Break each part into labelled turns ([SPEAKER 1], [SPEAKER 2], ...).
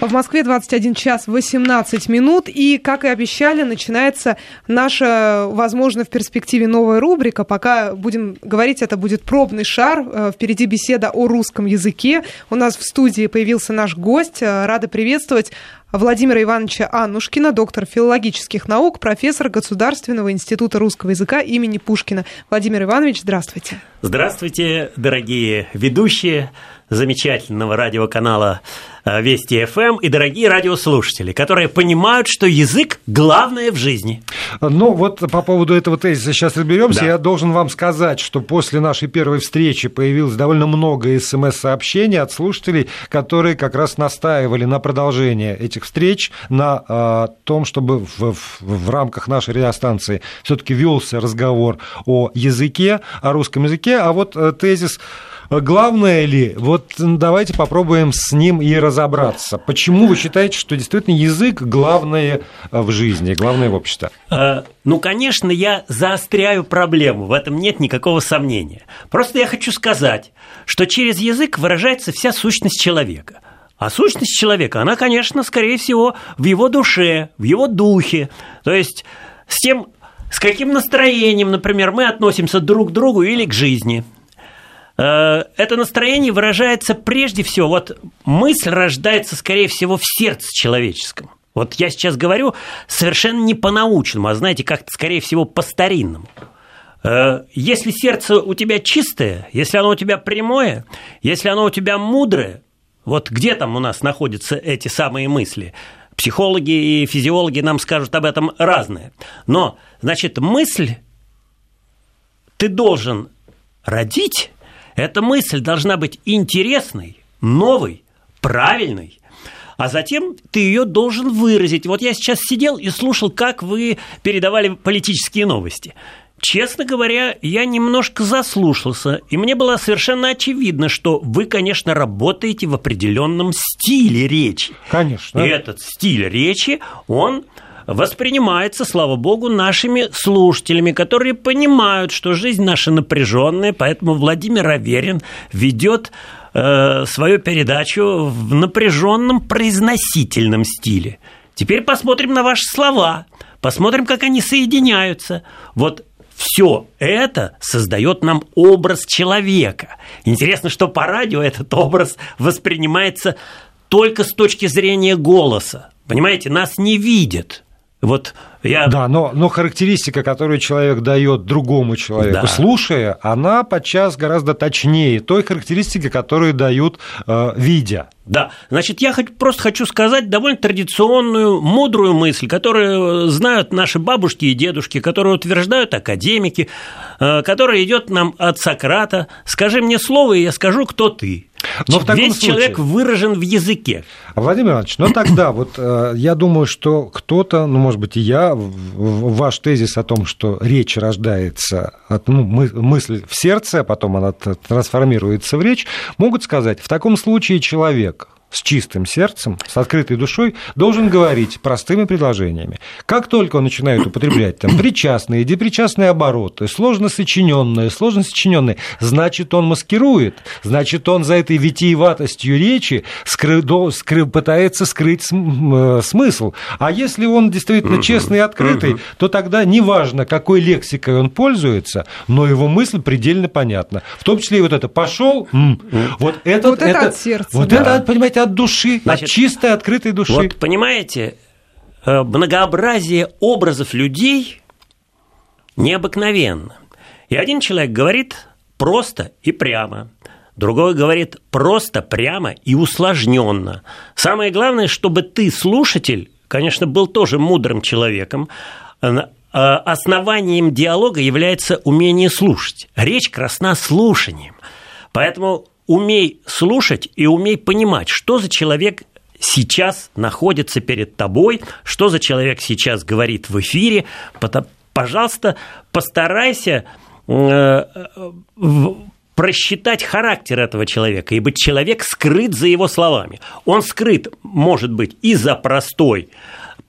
[SPEAKER 1] В Москве 21 час 18 минут. И, как и обещали, начинается наша, возможно, в перспективе новая рубрика. Пока будем говорить, это будет пробный шар. Э, впереди беседа о русском языке. У нас в студии появился наш гость. Э, рада приветствовать Владимира Ивановича Аннушкина, доктор филологических наук, профессор Государственного института русского языка имени Пушкина. Владимир Иванович, здравствуйте.
[SPEAKER 2] Здравствуйте, дорогие ведущие замечательного радиоканала э, Вести ФМ и дорогие радиослушатели, которые понимают, что язык главное в жизни.
[SPEAKER 3] Ну, вот по поводу этого тезиса сейчас разберемся. Да. Я должен вам сказать, что после нашей первой встречи появилось довольно много смс-сообщений от слушателей, которые как раз настаивали на продолжении этих встреч, на а, том, чтобы в, в, в рамках нашей радиостанции все-таки велся разговор о языке, о русском языке, а вот э, тезис Главное ли, вот давайте попробуем с ним и разобраться. Почему вы считаете, что действительно язык главное в жизни, главное в обществе?
[SPEAKER 2] Э, ну, конечно, я заостряю проблему, в этом нет никакого сомнения. Просто я хочу сказать, что через язык выражается вся сущность человека. А сущность человека, она, конечно, скорее всего, в его душе, в его духе. То есть с тем, с каким настроением, например, мы относимся друг к другу или к жизни. Э, это настроение выражается прежде всего, вот мысль рождается, скорее всего, в сердце человеческом. Вот я сейчас говорю совершенно не по-научному, а знаете, как-то, скорее всего, по-старинному. Э, если сердце у тебя чистое, если оно у тебя прямое, если оно у тебя мудрое, вот где там у нас находятся эти самые мысли? Психологи и физиологи нам скажут об этом разное. Но, значит, мысль ты должен родить эта мысль должна быть интересной, новой, правильной, а затем ты ее должен выразить. Вот я сейчас сидел и слушал, как вы передавали политические новости. Честно говоря, я немножко заслушался, и мне было совершенно очевидно, что вы, конечно, работаете в определенном стиле речи.
[SPEAKER 3] Конечно.
[SPEAKER 2] И этот стиль речи, он воспринимается, слава богу, нашими слушателями, которые понимают, что жизнь наша напряженная, поэтому Владимир Аверин ведет э, свою передачу в напряженном произносительном стиле. Теперь посмотрим на ваши слова, посмотрим, как они соединяются. Вот все это создает нам образ человека. Интересно, что по радио этот образ воспринимается только с точки зрения голоса. Понимаете, нас не видят. Вот я...
[SPEAKER 3] Да, но, но характеристика, которую человек дает другому человеку, да. слушая, она подчас гораздо точнее той характеристики, которую дают э, видя.
[SPEAKER 2] Да, значит, я просто хочу сказать довольно традиционную, мудрую мысль, которую знают наши бабушки и дедушки, которую утверждают академики, э, которая идет нам от Сократа. Скажи мне слово, и я скажу, кто ты. Но в таком Весь случае... человек выражен в языке.
[SPEAKER 3] Владимир Иванович, ну тогда вот э, я думаю, что кто-то, ну, может быть, и я, ваш тезис о том, что речь рождается от ну, мысли в сердце, а потом она трансформируется в речь, могут сказать, в таком случае человек с чистым сердцем, с открытой душой, должен говорить простыми предложениями. Как только он начинает употреблять там причастные, депричастные обороты, сложно сочиненные, сложно сочиненные, значит, он маскирует, значит, он за этой витиеватостью речи скры, до, скры, пытается скрыть см, э, смысл. А если он действительно честный и открытый, то тогда неважно, какой лексикой он пользуется, но его мысль предельно понятна. В том числе и вот это «пошел», вот это,
[SPEAKER 1] вот это, это от сердца.
[SPEAKER 3] Вот да. это, понимаете, от души, Значит, от чистой, открытой души.
[SPEAKER 2] Вот понимаете, э, многообразие образов людей необыкновенно. И один человек говорит просто и прямо, другой говорит просто, прямо и усложненно. Самое главное, чтобы ты, слушатель, конечно, был тоже мудрым человеком, э, основанием диалога является умение слушать. Речь красна слушанием. Поэтому умей слушать и умей понимать, что за человек сейчас находится перед тобой, что за человек сейчас говорит в эфире. Пожалуйста, постарайся э, просчитать характер этого человека, ибо человек скрыт за его словами. Он скрыт, может быть, и за простой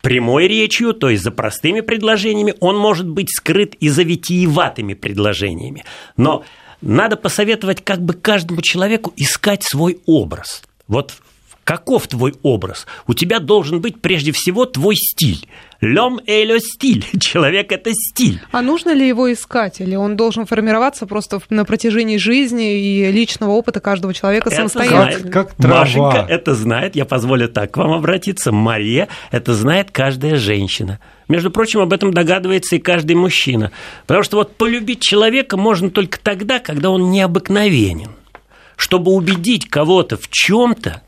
[SPEAKER 2] прямой речью, то есть за простыми предложениями, он может быть скрыт и за витиеватыми предложениями. Но надо посоветовать как бы каждому человеку искать свой образ. Вот Каков твой образ? У тебя должен быть прежде всего твой стиль. Лем эле стиль. Человек – это стиль.
[SPEAKER 1] А нужно ли его искать? Или он должен формироваться просто на протяжении жизни и личного опыта каждого человека это самостоятельно?
[SPEAKER 2] Знает. Как, как трава. Машенька это знает. Я позволю так к вам обратиться. Мария – это знает каждая женщина. Между прочим, об этом догадывается и каждый мужчина. Потому что вот полюбить человека можно только тогда, когда он необыкновенен. Чтобы убедить кого-то в чем-то,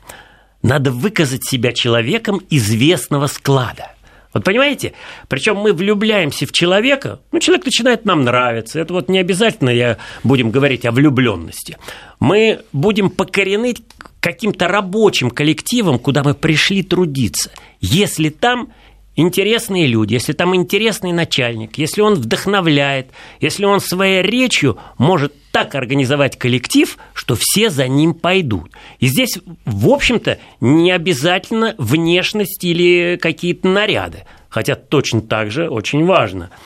[SPEAKER 2] надо выказать себя человеком известного склада. Вот понимаете? Причем мы влюбляемся в человека, ну, человек начинает нам нравиться. Это вот не обязательно я будем говорить о влюбленности. Мы будем покорены каким-то рабочим коллективом, куда мы пришли трудиться. Если там интересные люди, если там интересный начальник, если он вдохновляет, если он своей речью может так организовать коллектив, что все за ним пойдут. И здесь, в общем-то, не обязательно внешность или какие-то наряды, хотя точно так же очень важно –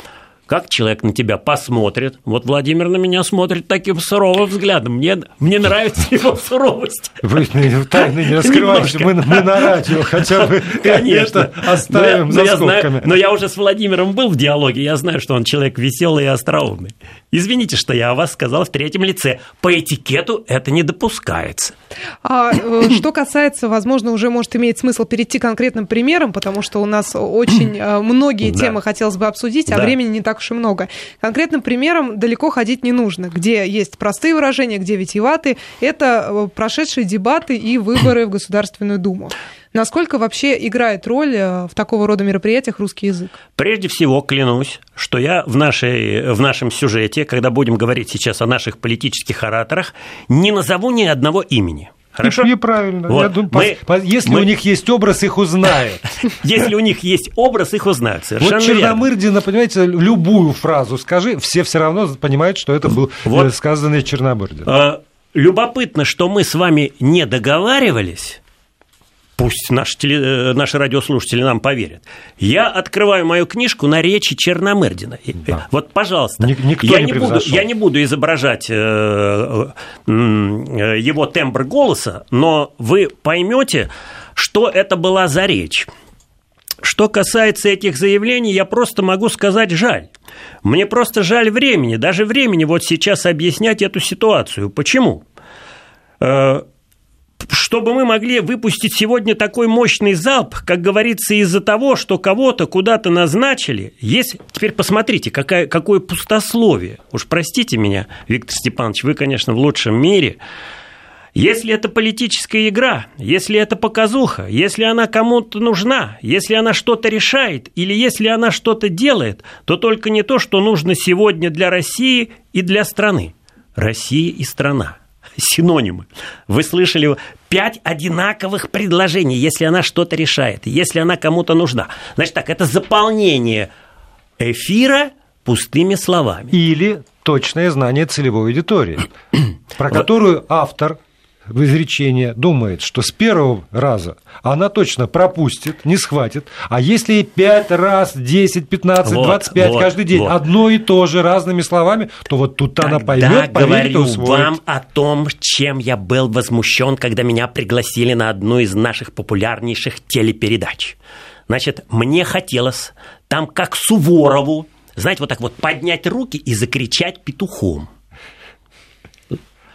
[SPEAKER 2] как человек на тебя посмотрит. Вот Владимир на меня смотрит таким суровым взглядом. Мне, мне нравится его суровость.
[SPEAKER 3] Вы тайны не раскрываете. Мы, мы на радио хотя бы Конечно. это оставим но я,
[SPEAKER 2] за
[SPEAKER 3] но я, знаю,
[SPEAKER 2] но я уже с Владимиром был в диалоге, я знаю, что он человек веселый и остроумный. Извините, что я о вас сказал в третьем лице. По этикету это не допускается.
[SPEAKER 1] А, э, что касается, возможно, уже может иметь смысл перейти к конкретным примерам, потому что у нас очень э, многие да. темы хотелось бы обсудить, а да. времени не так уж и много. Конкретным примером далеко ходить не нужно. Где есть простые выражения, где витиеватые, это э, прошедшие дебаты и выборы в Государственную Думу. Насколько вообще играет роль в такого рода мероприятиях русский язык?
[SPEAKER 2] Прежде всего, клянусь, что я в, нашей, в нашем сюжете, когда будем говорить сейчас о наших политических ораторах, не назову ни одного имени. Хорошо?
[SPEAKER 3] И, правильно. Вот. Я думаю, мы, по, если мы... у них есть образ, их узнают.
[SPEAKER 2] Если у них есть образ, их узнают.
[SPEAKER 3] Совершенно вот Черномырдина, понимаете, любую фразу скажи, все все равно понимают, что это был вот. сказанный Черномырдин. А,
[SPEAKER 2] любопытно, что мы с вами не договаривались Пусть наши, теле, э, наши радиослушатели нам поверят. Я открываю мою книжку на речи Черномырдина. Да. Вот, пожалуйста,
[SPEAKER 3] Никто
[SPEAKER 2] я,
[SPEAKER 3] не,
[SPEAKER 2] не буду, я не буду изображать э, э, его тембр голоса, но вы поймете, что это была за речь. Что касается этих заявлений, я просто могу сказать жаль. Мне просто жаль времени, даже времени вот сейчас объяснять эту ситуацию. Почему? Чтобы мы могли выпустить сегодня такой мощный залп, как говорится, из-за того, что кого-то куда-то назначили, есть... Теперь посмотрите, какая, какое пустословие. Уж простите меня, Виктор Степанович, вы, конечно, в лучшем мире. Если это политическая игра, если это показуха, если она кому-то нужна, если она что-то решает или если она что-то делает, то только не то, что нужно сегодня для России и для страны. Россия и страна синонимы. Вы слышали пять одинаковых предложений, если она что-то решает, если она кому-то нужна. Значит так, это заполнение эфира пустыми словами.
[SPEAKER 3] Или точное знание целевой аудитории, про которую автор в изречение думает, что с первого раза она точно пропустит, не схватит, а если пять раз, 10, 15, вот, 25 вот, каждый день вот. одно и то же разными словами, то вот тут Тогда она поймет,
[SPEAKER 2] поверит говорю вам о том, чем я был возмущен, когда меня пригласили на одну из наших популярнейших телепередач. Значит, мне хотелось там, как Суворову, знаете, вот так вот поднять руки и закричать петухом.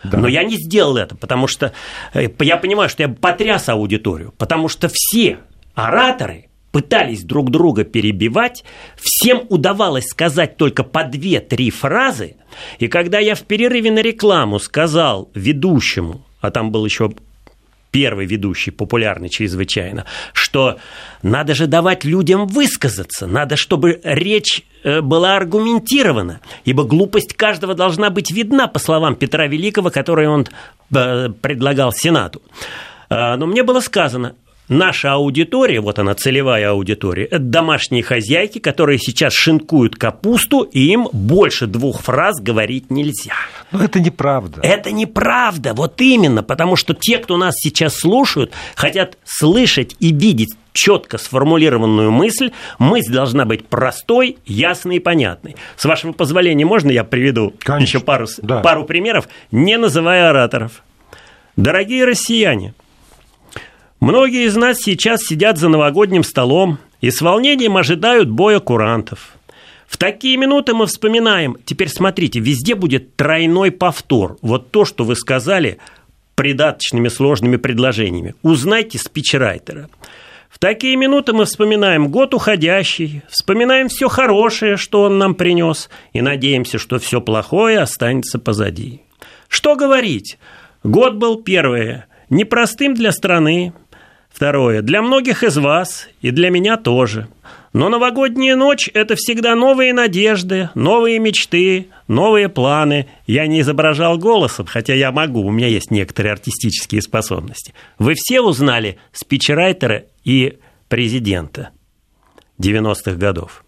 [SPEAKER 2] Да. Но я не сделал это, потому что э, я понимаю, что я потряс аудиторию, потому что все ораторы пытались друг друга перебивать, всем удавалось сказать только по две-три фразы, и когда я в перерыве на рекламу сказал ведущему, а там был еще первый ведущий, популярный чрезвычайно, что надо же давать людям высказаться, надо, чтобы речь э, была аргументирована, ибо глупость каждого должна быть видна, по словам Петра Великого, которые он э, предлагал Сенату. Э, но мне было сказано, наша аудитория, вот она целевая аудитория, это домашние хозяйки, которые сейчас шинкуют капусту, и им больше двух фраз говорить нельзя.
[SPEAKER 3] Но это неправда.
[SPEAKER 2] Это неправда, вот именно, потому что те, кто нас сейчас слушают, хотят слышать и видеть четко сформулированную мысль, мысль должна быть простой, ясной и понятной. С вашего позволения, можно я приведу Конечно. еще пару, да. пару примеров, не называя ораторов? Дорогие россияне, Многие из нас сейчас сидят за новогодним столом и с волнением ожидают боя курантов. В такие минуты мы вспоминаем, теперь смотрите, везде будет тройной повтор. Вот то, что вы сказали придаточными сложными предложениями. Узнайте спичрайтера. В такие минуты мы вспоминаем год уходящий, вспоминаем все хорошее, что он нам принес, и надеемся, что все плохое останется позади. Что говорить? Год был первое, непростым для страны, второе, для многих из вас и для меня тоже – но новогодняя ночь – это всегда новые надежды, новые мечты, новые планы. Я не изображал голосом, хотя я могу, у меня есть некоторые артистические способности. Вы все узнали спичрайтера и президента 90-х годов.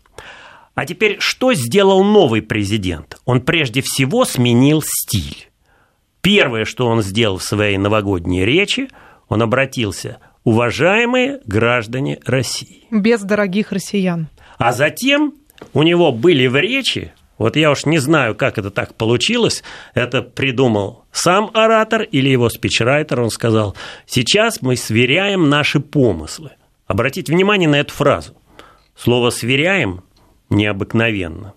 [SPEAKER 2] А теперь, что сделал новый президент? Он прежде всего сменил стиль. Первое, что он сделал в своей новогодней речи, он обратился – уважаемые граждане России.
[SPEAKER 1] Без дорогих россиян.
[SPEAKER 2] А затем у него были в речи, вот я уж не знаю, как это так получилось, это придумал сам оратор или его спичрайтер, он сказал, сейчас мы сверяем наши помыслы. Обратите внимание на эту фразу. Слово «сверяем» необыкновенно.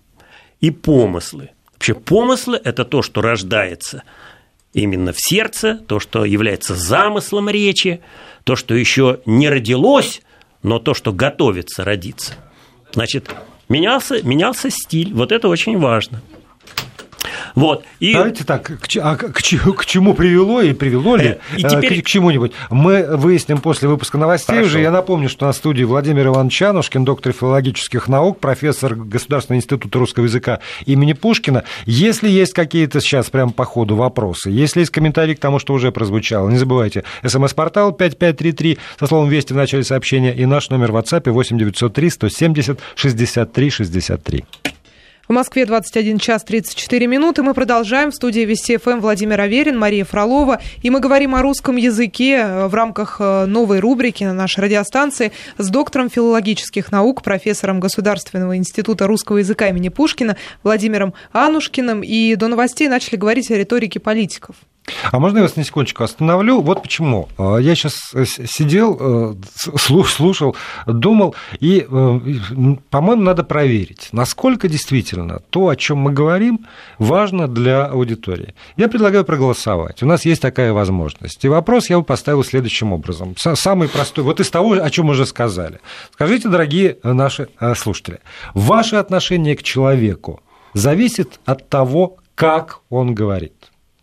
[SPEAKER 2] И помыслы. Вообще помыслы – это то, что рождается именно в сердце, то, что является замыслом речи, то, что еще не родилось, но то, что готовится родиться. Значит, менялся, менялся стиль. Вот это очень важно.
[SPEAKER 3] Вот. И... Давайте так, к, а к, к чему привело и привело ли э, и теперь... к, к чему-нибудь, мы выясним после выпуска новостей Хорошо. уже. Я напомню, что на студии Владимир Иванович Анушкин, доктор филологических наук, профессор Государственного института русского языка имени Пушкина. Если есть какие-то сейчас прямо по ходу вопросы, если есть комментарии к тому, что уже прозвучало, не забывайте, смс-портал 5533 со словом «Вести» в начале сообщения и наш номер в WhatsApp 8903 170 63 63.
[SPEAKER 1] В Москве 21 час 34 минуты. Мы продолжаем. В студии Вести ФМ Владимир Аверин, Мария Фролова. И мы говорим о русском языке э, в рамках э, новой рубрики на нашей радиостанции с доктором филологических наук, профессором Государственного института русского языка имени Пушкина Владимиром Анушкиным. И до новостей начали говорить о риторике политиков.
[SPEAKER 3] А можно я вас на секундочку остановлю? Вот почему. А, я сейчас э, сидел, э, слушал, думал, и, э, по-моему, надо проверить, насколько действительно то, о чем мы говорим, важно для аудитории. Я предлагаю проголосовать. У нас есть такая возможность. И вопрос я бы поставил следующим образом. Самый простой. Вот из того, о чем уже сказали. Скажите, дорогие наши слушатели, ваше отношение к человеку зависит от того, как он говорит.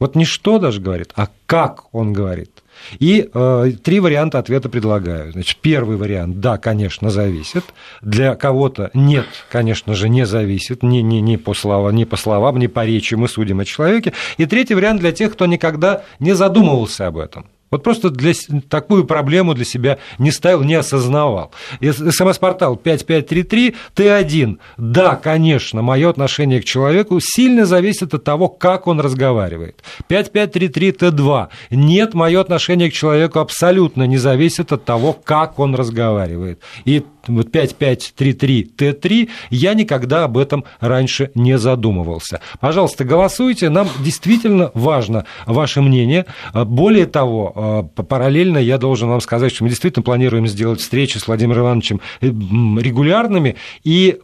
[SPEAKER 3] Вот не что даже говорит, а как он говорит. И э, три варианта ответа предлагаю. Значит, первый вариант, да, конечно, зависит. Для кого-то нет, конечно же, не зависит. Ни, ни, ни, по словам, ни по словам, ни по речи мы судим о человеке. И третий вариант для тех, кто никогда не задумывался об этом. Вот просто для, такую проблему для себя не ставил, не осознавал. СМС-портал 5533, Т1. Да, конечно, мое отношение к человеку сильно зависит от того, как он разговаривает. 5533, Т2. Нет, мое отношение к человеку абсолютно не зависит от того, как он разговаривает. И вот 5533 Т3, я никогда об этом раньше не задумывался. Пожалуйста, голосуйте, нам действительно важно ваше мнение. Более того, э, параллельно я должен вам сказать, что мы действительно планируем сделать встречи с Владимиром Ивановичем э, регулярными и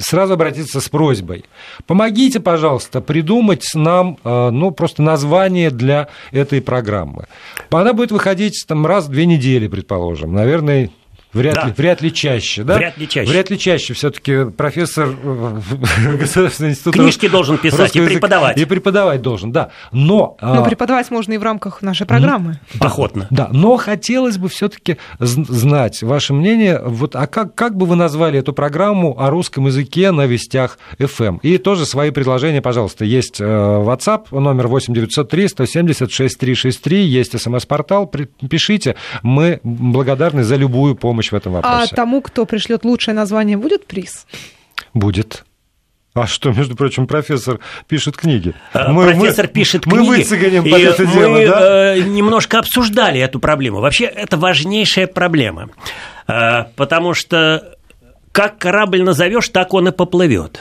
[SPEAKER 3] сразу обратиться с просьбой. Помогите, пожалуйста, придумать нам э, ну, просто название для этой программы. Она будет выходить там, раз в две недели, предположим. Наверное, Вряд, да. ли, вряд ли чаще, да?
[SPEAKER 2] Вряд ли чаще.
[SPEAKER 3] Вряд ли чаще. Все-таки профессор
[SPEAKER 2] Государственного института. Книжки должен писать и преподавать.
[SPEAKER 3] И преподавать должен, да.
[SPEAKER 1] Но, но а, преподавать можно и в рамках нашей программы.
[SPEAKER 2] Охотно.
[SPEAKER 3] Да, но хотелось бы все-таки знать ваше мнение. Вот, а как, как бы вы назвали эту программу о русском языке на вестях FM? И тоже свои предложения, пожалуйста. Есть э, WhatsApp, номер 8903 170 6363, есть смс-портал. Пишите. Мы благодарны за любую помощь помощь в этом вопросе.
[SPEAKER 1] А тому, кто пришлет лучшее название, будет приз?
[SPEAKER 3] Будет. А что, между прочим, профессор пишет книги?
[SPEAKER 2] А, мы, профессор мы, пишет книги. Мы выцеганим под это мы, дело, да? Э, немножко обсуждали эту проблему. Вообще, это важнейшая проблема. Э, потому что как корабль назовешь, так он и поплывет.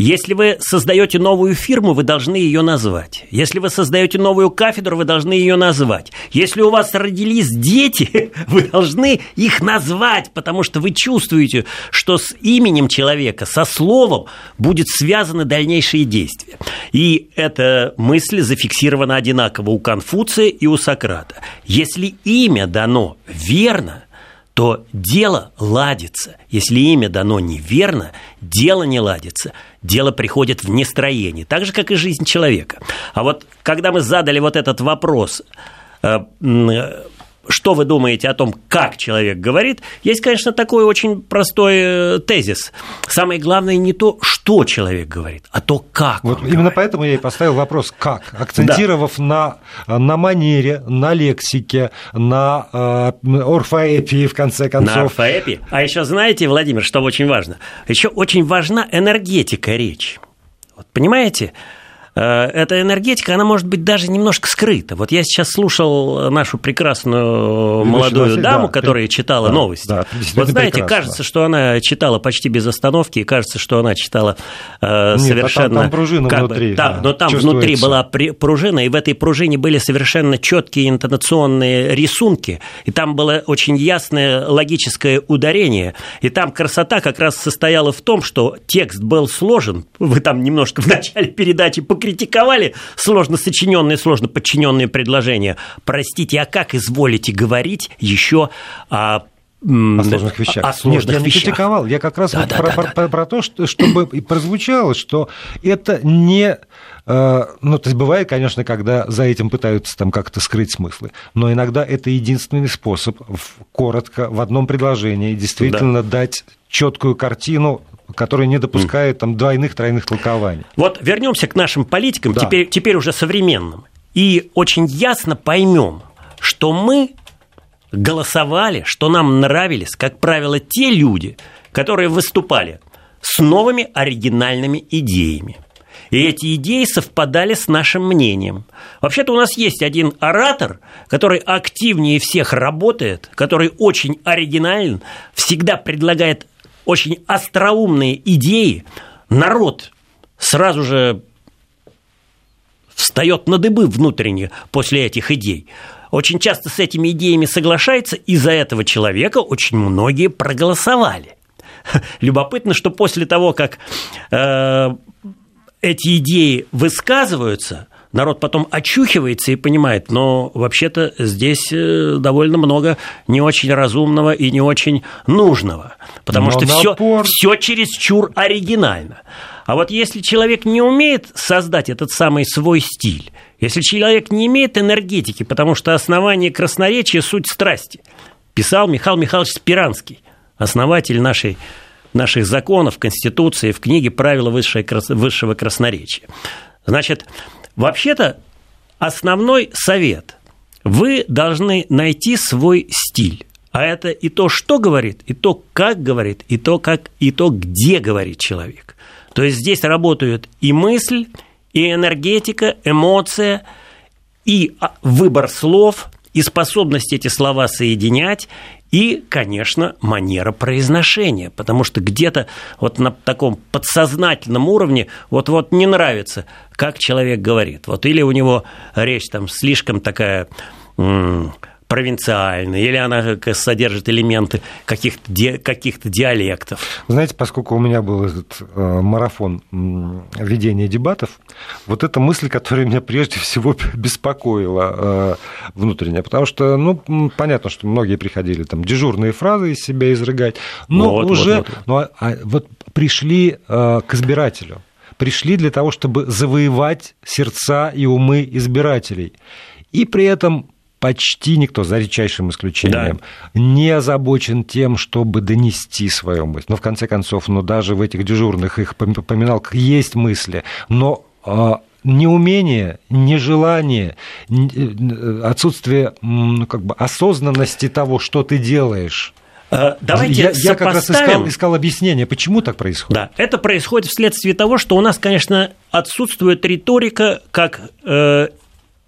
[SPEAKER 2] Если вы создаете новую фирму, вы должны ее назвать. Если вы создаете новую кафедру, вы должны ее назвать. Если у вас родились дети, вы должны их назвать, потому что вы чувствуете, что с именем человека, со словом будет связаны дальнейшие действия. И эта мысль зафиксирована одинаково у Конфуция и у Сократа. Если имя дано верно – то дело ладится. Если имя дано неверно, дело не ладится. Дело приходит в нестроение, так же, как и жизнь человека. А вот когда мы задали вот этот вопрос, э, что вы думаете о том, как человек говорит, есть, конечно, такой очень простой э, тезис. Самое главное не то, что человек говорит, а то, как.
[SPEAKER 3] Вот именно говорит. поэтому я и поставил вопрос «как», акцентировав да. на, на манере, на лексике, на э, орфоэпии, в конце концов.
[SPEAKER 2] На орфоэпии. А еще знаете, Владимир, что очень важно? Еще очень важна энергетика речи. Вот, понимаете? Э, эта энергетика, она может быть даже немножко скрыта. Вот я сейчас слушал нашу прекрасную молодую даму, да, которая читала да, новости. Да, вот знаете, кажется, что она читала почти без остановки, и кажется, что она читала э, Нет, совершенно... А
[SPEAKER 3] там, там пружина как внутри.
[SPEAKER 2] Бы, да, да, но там внутри была пружина, и в этой пружине были совершенно четкие интонационные рисунки, и там было очень ясное логическое ударение, и там красота как раз состояла в том, что текст был сложен, вы там немножко в начале передачи покритиковали сложно сочиненные, сложно подчиненные предложения. Простите, а как изволите говорить еще о
[SPEAKER 3] о сложных вещах. О сложных Нет, я не критиковал. Я как раз да, вот да, про, да, про, да. про то, что, чтобы и прозвучало, что это не... Э, ну, то есть бывает, конечно, когда за этим пытаются там как-то скрыть смыслы, но иногда это единственный способ коротко в одном предложении действительно да. дать четкую картину который не допускает там двойных, тройных толкований.
[SPEAKER 2] Вот вернемся к нашим политикам, да. теперь, теперь уже современным, и очень ясно поймем, что мы голосовали, что нам нравились, как правило, те люди, которые выступали с новыми оригинальными идеями. И эти идеи совпадали с нашим мнением. Вообще-то у нас есть один оратор, который активнее всех работает, который очень оригинален, всегда предлагает очень остроумные идеи, народ сразу же встает на дыбы внутренне после этих идей. Очень часто с этими идеями соглашается, и за этого человека очень многие проголосовали. Любопытно, что после того, как э, эти идеи высказываются, народ потом очухивается и понимает, но вообще-то здесь э, довольно много не очень разумного и не очень нужного, потому но что напор... все, все чересчур оригинально. А вот если человек не умеет создать этот самый свой стиль, если человек не имеет энергетики, потому что основание красноречия – суть страсти, писал Михаил Михайлович Спиранский, основатель нашей наших законов, Конституции, в книге «Правила высшего красноречия». Значит, Вообще-то основной совет. Вы должны найти свой стиль. А это и то, что говорит, и то, как говорит, и то, как, и то, где говорит человек. То есть здесь работают и мысль, и энергетика, эмоция, и а, выбор слов, и способность эти слова соединять, и, конечно, манера произношения, потому что где-то вот на таком подсознательном уровне вот-вот не нравится, как человек говорит. Вот или у него речь там слишком такая провинциальная, или она содержит элементы каких-то, ди, каких-то диалектов.
[SPEAKER 3] Знаете, поскольку у меня был этот э, марафон ведения дебатов, вот эта мысль, которая меня прежде всего беспокоила э, внутренне, потому что, ну, понятно, что многие приходили там дежурные фразы из себя изрыгать, но вот, уже вот, вот. Ну, а, а, вот пришли э, к избирателю, пришли для того, чтобы завоевать сердца и умы избирателей. И при этом почти никто, за редчайшим исключением, да. не озабочен тем, чтобы донести свою мысль. Но в конце концов, ну даже в этих дежурных их поминалках есть мысли, но а, неумение, нежелание, э, отсутствие ну, как бы осознанности того, что ты делаешь.
[SPEAKER 2] А, давайте я,
[SPEAKER 3] я как раз искал, искал объяснение, почему так происходит.
[SPEAKER 2] Да, это происходит вследствие того, что у нас, конечно, отсутствует риторика как э,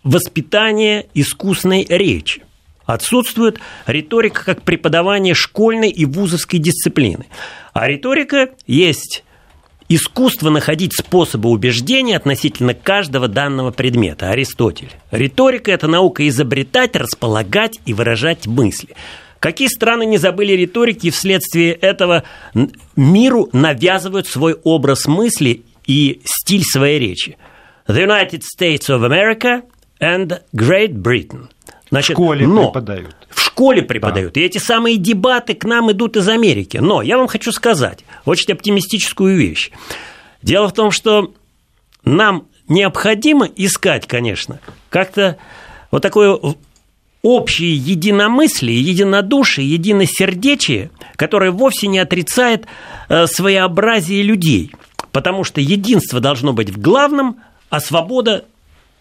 [SPEAKER 2] воспитание искусной речи. Отсутствует риторика как преподавание школьной и вузовской дисциплины. А риторика есть искусство находить способы убеждения относительно каждого данного предмета. Аристотель. Риторика – это наука изобретать, располагать и выражать мысли. Какие страны не забыли риторики и вследствие этого миру навязывают свой образ мысли и стиль своей речи? The United States of America and Great Britain.
[SPEAKER 3] Значит, в школе но преподают.
[SPEAKER 2] В школе преподают. Да. И эти самые дебаты к нам идут из Америки. Но я вам хочу сказать очень оптимистическую вещь. Дело в том, что нам необходимо искать, конечно, как-то вот такое общее единомыслие, единодушие, единосердечие, которое вовсе не отрицает э, своеобразие людей. Потому что единство должно быть в главном, а свобода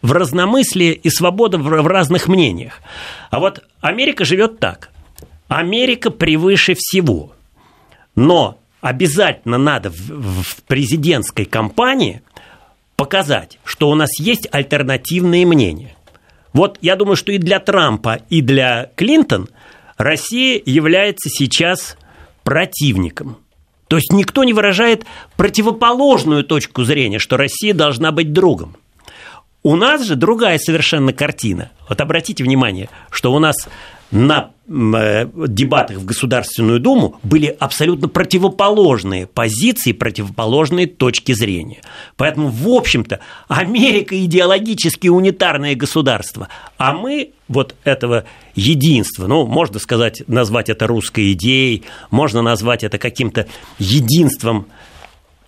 [SPEAKER 2] в разномыслии и свобода в разных мнениях. А вот Америка живет так. Америка превыше всего. Но обязательно надо в, в президентской кампании показать, что у нас есть альтернативные мнения. Вот я думаю, что и для Трампа, и для Клинтон Россия является сейчас противником. То есть никто не выражает противоположную точку зрения, что Россия должна быть другом. У нас же другая совершенно картина. Вот обратите внимание, что у нас на э, дебатах в Государственную Думу были абсолютно противоположные позиции, противоположные точки зрения. Поэтому, в общем-то, Америка идеологически унитарное государство, а мы вот этого единства, ну, можно сказать, назвать это русской идеей, можно назвать это каким-то единством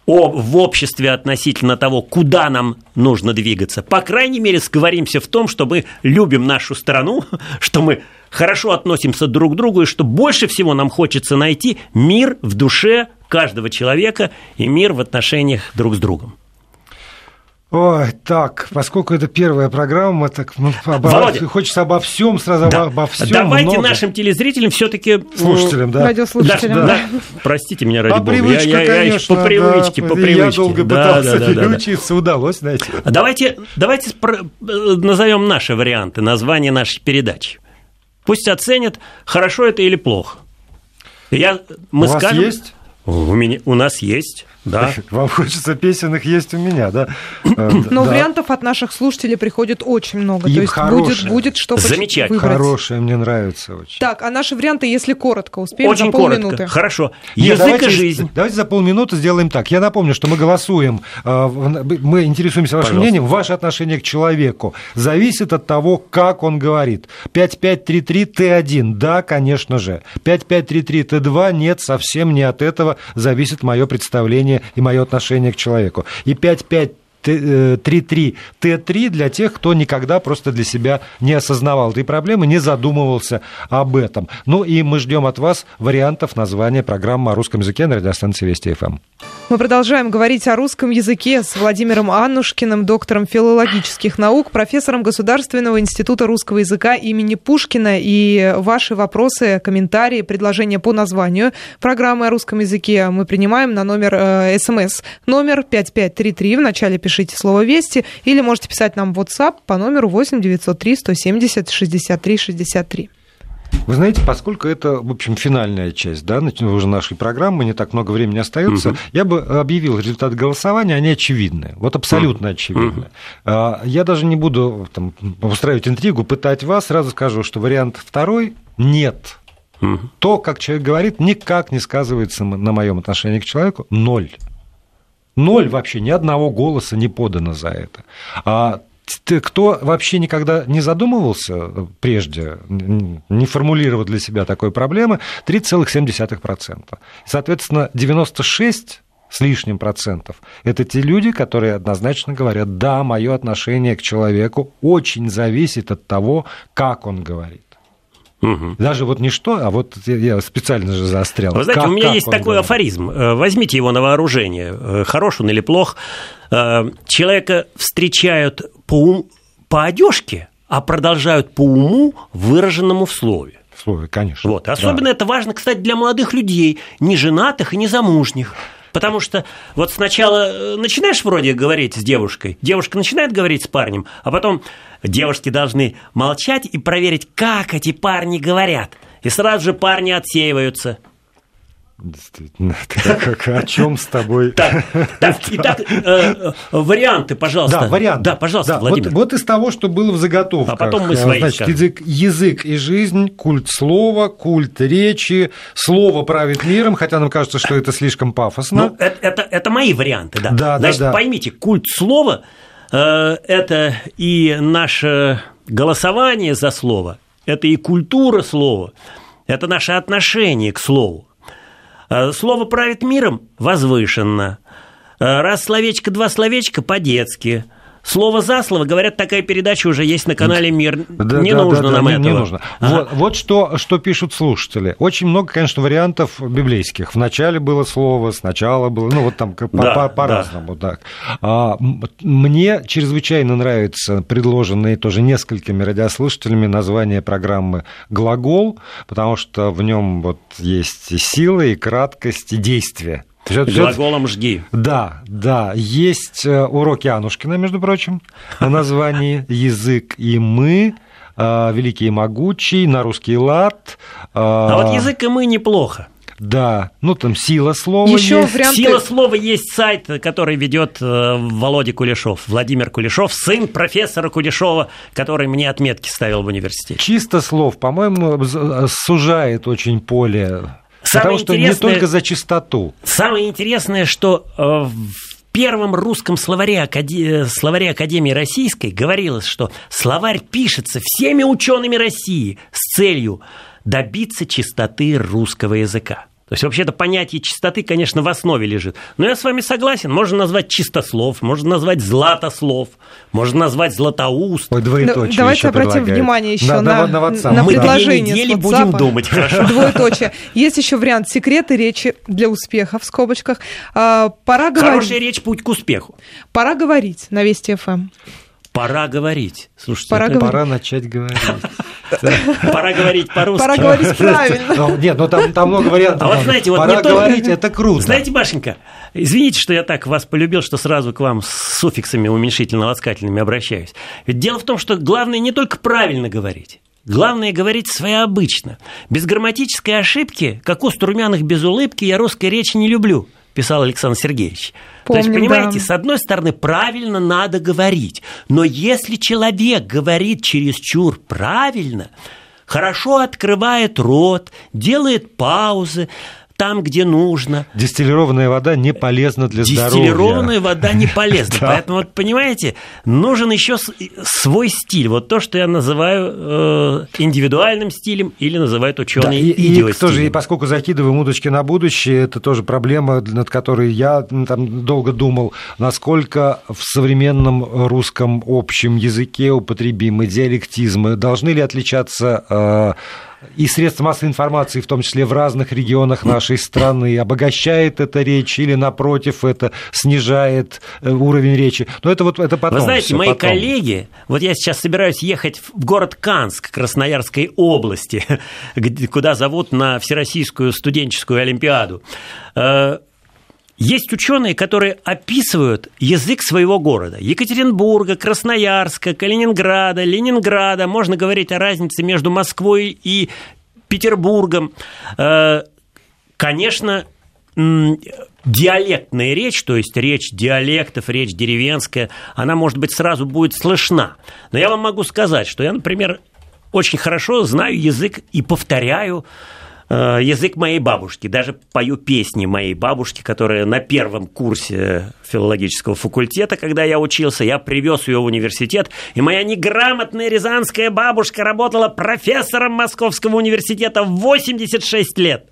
[SPEAKER 2] о, в обществе относительно того, куда нам нужно двигаться. По крайней мере, сговоримся в том, что мы любим нашу страну, что мы хорошо относимся друг к другу, и что больше всего нам хочется найти мир в душе каждого человека и мир в отношениях друг с другом.
[SPEAKER 3] Ой, так, поскольку это первая программа, так ну, обо... Володя, хочется обо всем сразу да. обо всем.
[SPEAKER 2] Давайте много. нашим телезрителям все-таки
[SPEAKER 3] слушателям, да,
[SPEAKER 1] радиослушателям, да,
[SPEAKER 2] да. да. Простите меня ради
[SPEAKER 3] по
[SPEAKER 2] бога,
[SPEAKER 3] привычке, я, я,
[SPEAKER 2] конечно, я по привычке, да, по привычке.
[SPEAKER 3] Я долго да, пытался да, да, переучиться, да, да. удалось, знаете.
[SPEAKER 2] Давайте, давайте спро... назовем наши варианты названия нашей передачи. Пусть оценят, хорошо это или плохо.
[SPEAKER 3] Я, мы У скажем, вас есть?
[SPEAKER 2] У, меня, у нас есть. Да.
[SPEAKER 3] Вам хочется песенных есть у меня, да?
[SPEAKER 1] Э, Но да. вариантов от наших слушателей приходит очень много. Им То есть хорошие. будет, будет что
[SPEAKER 2] Замечательно.
[SPEAKER 1] выбрать.
[SPEAKER 3] Хорошие, мне нравится очень.
[SPEAKER 1] Так, а наши варианты, если коротко, успеем
[SPEAKER 2] очень
[SPEAKER 1] за полминуты? Коротко.
[SPEAKER 2] Хорошо.
[SPEAKER 3] Язык давайте, и жизнь. Давайте за полминуты сделаем так. Я напомню, что мы голосуем, э, мы интересуемся вашим Пожалуйста. мнением. Ваше отношение к человеку зависит от того, как он говорит. 5533 Т1, да, конечно же. 5533 Т2, нет, совсем не от этого зависит мое представление и мое отношение к человеку. И 5-5 3-3 Т3 для тех, кто никогда просто для себя не осознавал этой проблемы, не задумывался об этом. Ну и мы ждем от вас вариантов названия программы о русском языке на радиостанции Вести ФМ.
[SPEAKER 1] Мы продолжаем говорить о русском языке с Владимиром Аннушкиным, доктором филологических наук, профессором Государственного института русского языка имени Пушкина. И ваши вопросы, комментарии, предложения по названию программы о русском языке мы принимаем на номер э, смс. Номер 5533. Вначале пишите слово «Вести» или можете писать нам в WhatsApp по номеру 8 903 170 63 63.
[SPEAKER 3] Вы знаете, поскольку это, в общем, финальная часть да, уже нашей программы, не так много времени остается, угу. я бы объявил результаты голосования, они очевидны, вот абсолютно угу. очевидны. Угу. Я даже не буду там, устраивать интригу, пытать вас, сразу скажу, что вариант второй – нет. Угу. То, как человек говорит, никак не сказывается на моем отношении к человеку, ноль. Ноль вообще, ни одного голоса не подано за это. А кто вообще никогда не задумывался прежде, не формулировал для себя такой проблемы, 3,7%. Соответственно, 96 с лишним процентов. Это те люди, которые однозначно говорят, да, мое отношение к человеку очень зависит от того, как он говорит. Угу. Даже вот не что, а вот я специально же заострял.
[SPEAKER 2] Вы знаете, как, у меня есть такой говорит? афоризм. Э, возьмите его на вооружение. Э, хорош он или плох. Э, человека встречают по, ум, по одежке, а продолжают по уму, выраженному в слове.
[SPEAKER 3] В слове, конечно.
[SPEAKER 2] Вот. Особенно да. это важно, кстати, для молодых людей, не женатых и не замужних. Потому что вот сначала начинаешь вроде говорить с девушкой, девушка начинает говорить с парнем, а потом Девушки должны молчать и проверить, как эти парни говорят. И сразу же парни отсеиваются.
[SPEAKER 3] Действительно, как, о чем с тобой?
[SPEAKER 2] Так, так итак, э, варианты, пожалуйста.
[SPEAKER 3] Да, варианты.
[SPEAKER 2] Да, пожалуйста,
[SPEAKER 3] да,
[SPEAKER 2] Владимир.
[SPEAKER 3] Вот, вот из того, что было в заготовках.
[SPEAKER 2] А потом мы свои
[SPEAKER 3] Значит, язык, язык и жизнь, культ слова, культ речи, слово правит миром, хотя нам кажется, что это слишком пафосно.
[SPEAKER 2] Ну, это, это, это мои варианты, да.
[SPEAKER 3] Да,
[SPEAKER 2] Значит,
[SPEAKER 3] да, да.
[SPEAKER 2] поймите, культ слова э, это и наше голосование за слово, это и культура слова, это наше отношение к слову. Э, Слово правит миром возвышенно. Э, Раз словечко, два словечка по-детски. Слово за слово, говорят, такая передача уже есть на канале Мир.
[SPEAKER 3] Да,
[SPEAKER 2] не
[SPEAKER 3] да,
[SPEAKER 2] нужно
[SPEAKER 3] да,
[SPEAKER 2] нам
[SPEAKER 3] да,
[SPEAKER 2] этого.
[SPEAKER 3] Не, не нужно.
[SPEAKER 2] Ага.
[SPEAKER 3] Вот, вот что, что пишут слушатели. Очень много, конечно, вариантов библейских. Вначале было слово, сначала было, ну вот там как по-
[SPEAKER 2] Да,
[SPEAKER 3] по- по-разному. так. А, мне чрезвычайно нравится предложенное тоже несколькими радиослушателями название программы «Глагол», потому что в нем вот есть и сила, и краткость, и действие.
[SPEAKER 2] Глаголом жги.
[SPEAKER 3] да, да, есть э, уроки Анушкина, между прочим, на названии «Язык и мы», э, «Великий и могучий», «На русский лад». э,
[SPEAKER 2] А вот язык и мы неплохо.
[SPEAKER 3] Да, ну там «Сила слова»
[SPEAKER 1] Еще
[SPEAKER 3] есть.
[SPEAKER 1] варианты...
[SPEAKER 2] Сила слова есть сайт, который ведет э, Володя Кулешов, Владимир Кулешов, сын профессора Кулешова, который мне отметки ставил в университете.
[SPEAKER 3] Чисто слов, по-моему, сужает очень поле.
[SPEAKER 2] Самое
[SPEAKER 3] потому что не только за чистоту.
[SPEAKER 2] Самое интересное, что э, в первом русском словаре, Акаде- словаре Академии Российской говорилось, что словарь пишется всеми учеными России с целью добиться чистоты русского языка. То есть, вообще-то, понятие чистоты, конечно, в основе лежит. Но я с вами согласен. Можно назвать чистослов, можно назвать златослов, можно назвать златоуст.
[SPEAKER 3] Ой, двоеточие
[SPEAKER 1] Да, давайте
[SPEAKER 3] еще
[SPEAKER 1] обратим
[SPEAKER 3] предлагает.
[SPEAKER 1] внимание еще
[SPEAKER 3] на,
[SPEAKER 1] на-
[SPEAKER 3] на,
[SPEAKER 1] на
[SPEAKER 2] Мы две
[SPEAKER 1] предложение
[SPEAKER 2] недели
[SPEAKER 1] с
[SPEAKER 2] будем думать, хорошо?
[SPEAKER 1] Двоеточие. Есть еще вариант секреты речи для успеха в скобочках. А, Пора
[SPEAKER 2] Хорошая
[SPEAKER 1] говорить.
[SPEAKER 2] речь – путь к успеху.
[SPEAKER 1] Пора говорить на Вести ФМ.
[SPEAKER 2] Пора говорить. Слушайте,
[SPEAKER 1] Пора
[SPEAKER 2] это-
[SPEAKER 1] говорить.
[SPEAKER 3] Пора начать говорить.
[SPEAKER 2] пора говорить по-русски.
[SPEAKER 1] Пора говорить правильно.
[SPEAKER 3] Ну, Нет, ну там, там много вариантов.
[SPEAKER 2] А вот знаете, вот
[SPEAKER 3] Пора говорить, это круто.
[SPEAKER 2] Знаете, Машенька, извините, что я так вас полюбил, что сразу к вам с суффиксами уменьшительно-ласкательными обращаюсь. Ведь дело в том, что главное не только правильно говорить. Главное говорить своеобычно. Без грамматической ошибки, как уст румяных без улыбки, я русской речи не люблю, писал Александр Сергеевич. То есть,
[SPEAKER 1] Помним,
[SPEAKER 2] понимаете,
[SPEAKER 1] да.
[SPEAKER 2] с одной стороны, правильно надо говорить, но если человек говорит чересчур правильно, хорошо открывает рот, делает паузы там, где нужно,
[SPEAKER 3] Дистиллированная вода не полезна для здоровья.
[SPEAKER 2] Дистиллированная вода не полезна. Поэтому, вот, понимаете, нужен еще свой стиль. Вот то, что я называю э, индивидуальным стилем или называют ученые
[SPEAKER 3] и, и тоже,
[SPEAKER 2] идиостилем.
[SPEAKER 3] поскольку закидываем удочки на будущее, это тоже проблема, над которой я там долго думал, насколько в современном русском общем языке употребимы диалектизмы, должны ли отличаться э, и средства массовой информации, в том числе в разных регионах нашей страны, обогащает это речь или, напротив, это снижает э, уровень речи. Но это вот это потом.
[SPEAKER 2] Вы знаете,
[SPEAKER 3] всё,
[SPEAKER 2] мои
[SPEAKER 3] потом.
[SPEAKER 2] коллеги, вот я сейчас собираюсь ехать в город Канск Красноярской области, куда зовут на Всероссийскую студенческую олимпиаду. Есть ученые, которые описывают язык своего города. Екатеринбурга, Красноярска, Калининграда, Ленинграда. Можно говорить о разнице между Москвой и Петербургом. Э, Конечно, диалектная речь, то есть речь диалектов, речь деревенская, она, может быть, сразу будет слышна. Но я вам могу сказать, что я, например, очень хорошо знаю язык и повторяю язык моей бабушки. Даже пою песни моей бабушки, которая на первом курсе филологического факультета, когда я учился, я привез ее в университет, и моя неграмотная рязанская бабушка работала профессором Московского университета в 86 лет.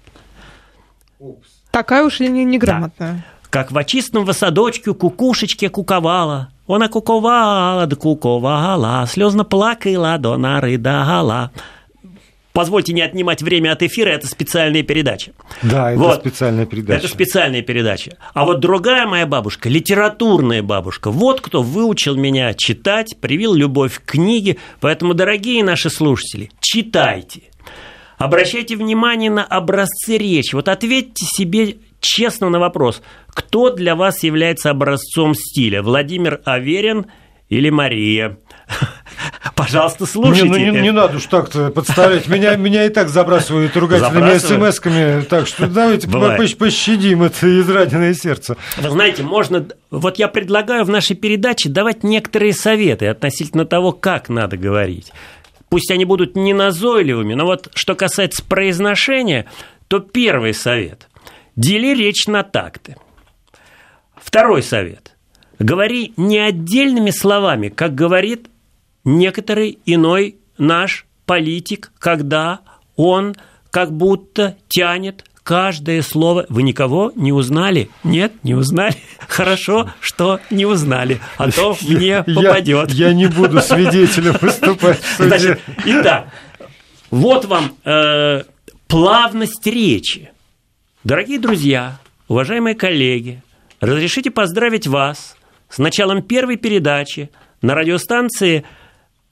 [SPEAKER 1] Такая уж и не- неграмотная.
[SPEAKER 2] Как в очистном садочку кукушечке куковала. Она куковала, да куковала, слезно плакала, до нарыдала. Позвольте не отнимать время от эфира, это специальная передача.
[SPEAKER 3] Да, это
[SPEAKER 2] Вот.
[SPEAKER 3] специальная передача.
[SPEAKER 2] Это специальная передача. А вот другая моя бабушка, литературная бабушка, вот кто выучил меня читать, привил любовь к книге. Поэтому, дорогие наши слушатели, читайте. Обращайте внимание на образцы речи. Вот ответьте себе честно на вопрос, кто для вас является образцом стиля? Владимир Аверин или Мария? Пожалуйста, слушайте.
[SPEAKER 3] Не, ну, не, не надо уж так-то подставлять. Меня, меня и так забрасывают ругательными смс-ками. Так что давайте Бывает. пощадим это израненное сердце.
[SPEAKER 2] Вы знаете, можно... Вот я предлагаю в нашей передаче давать некоторые советы относительно того, как надо говорить. Пусть они будут не назойливыми, но вот что касается произношения, то первый совет – дели речь на такты. Второй совет – говори не отдельными словами, как говорит некоторый иной наш политик, когда он как будто тянет каждое слово. Вы никого не узнали? Нет, не узнали. Хорошо, что не узнали, а то мне попадет.
[SPEAKER 3] Я, я не буду свидетелем выступать. Значит,
[SPEAKER 2] итак, вот вам э, плавность речи. Дорогие друзья, уважаемые коллеги, разрешите поздравить вас с началом первой передачи на радиостанции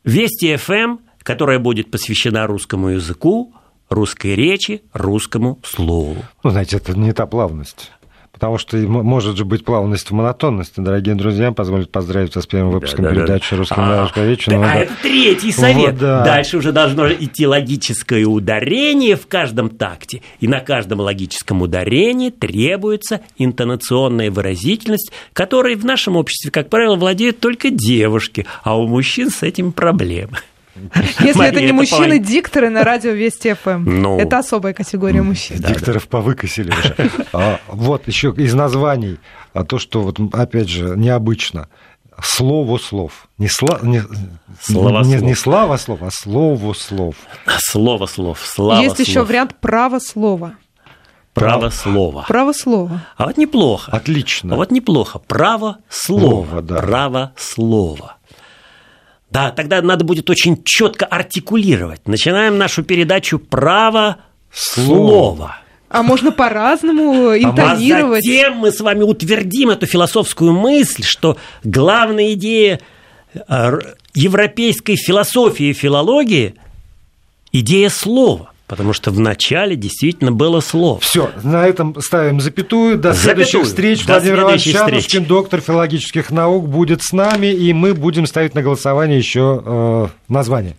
[SPEAKER 2] Вести ФМ, которая будет посвящена русскому языку, русской речи, русскому слову.
[SPEAKER 3] Ну, знаете, это не та плавность. Потому что может же быть плавность в монотонности. Дорогие друзья, позволит поздравить вас с первым выпуском да, да, передачи да. «Русском а, речи».
[SPEAKER 2] Да, а это третий совет. Вот, да. Дальше уже должно идти логическое ударение в каждом такте. И на каждом логическом ударении требуется интонационная выразительность, которой в нашем обществе, как правило, владеют только девушки, а у мужчин с этим проблемы.
[SPEAKER 1] Если это не мужчины-дикторы на радио Вести ФМ. Ну, это особая категория мужчин.
[SPEAKER 3] Дикторов повыкосили уже. А, вот еще из названий, а то, что вот опять же необычно. Слово слов. Не, сла, не, слово не, слов. не слава слов, а слово слов.
[SPEAKER 2] Слово слов. Слава
[SPEAKER 1] Есть слов. еще вариант право слова.
[SPEAKER 2] Право слова.
[SPEAKER 1] Право слова.
[SPEAKER 2] А вот неплохо.
[SPEAKER 3] Отлично.
[SPEAKER 2] А вот неплохо. Право слова. Да. Право слова. Да, тогда надо будет очень четко артикулировать. Начинаем нашу передачу «Право слова».
[SPEAKER 1] А можно по-разному а интонировать.
[SPEAKER 2] А затем мы с вами утвердим эту философскую мысль, что главная идея э, европейской философии и филологии – идея слова. Потому что в начале действительно было слово.
[SPEAKER 3] Все, на этом ставим запятую. До запятую. следующих встреч. До Владимир Иванович доктор филологических наук, будет с нами, и мы будем ставить на голосование еще э, название.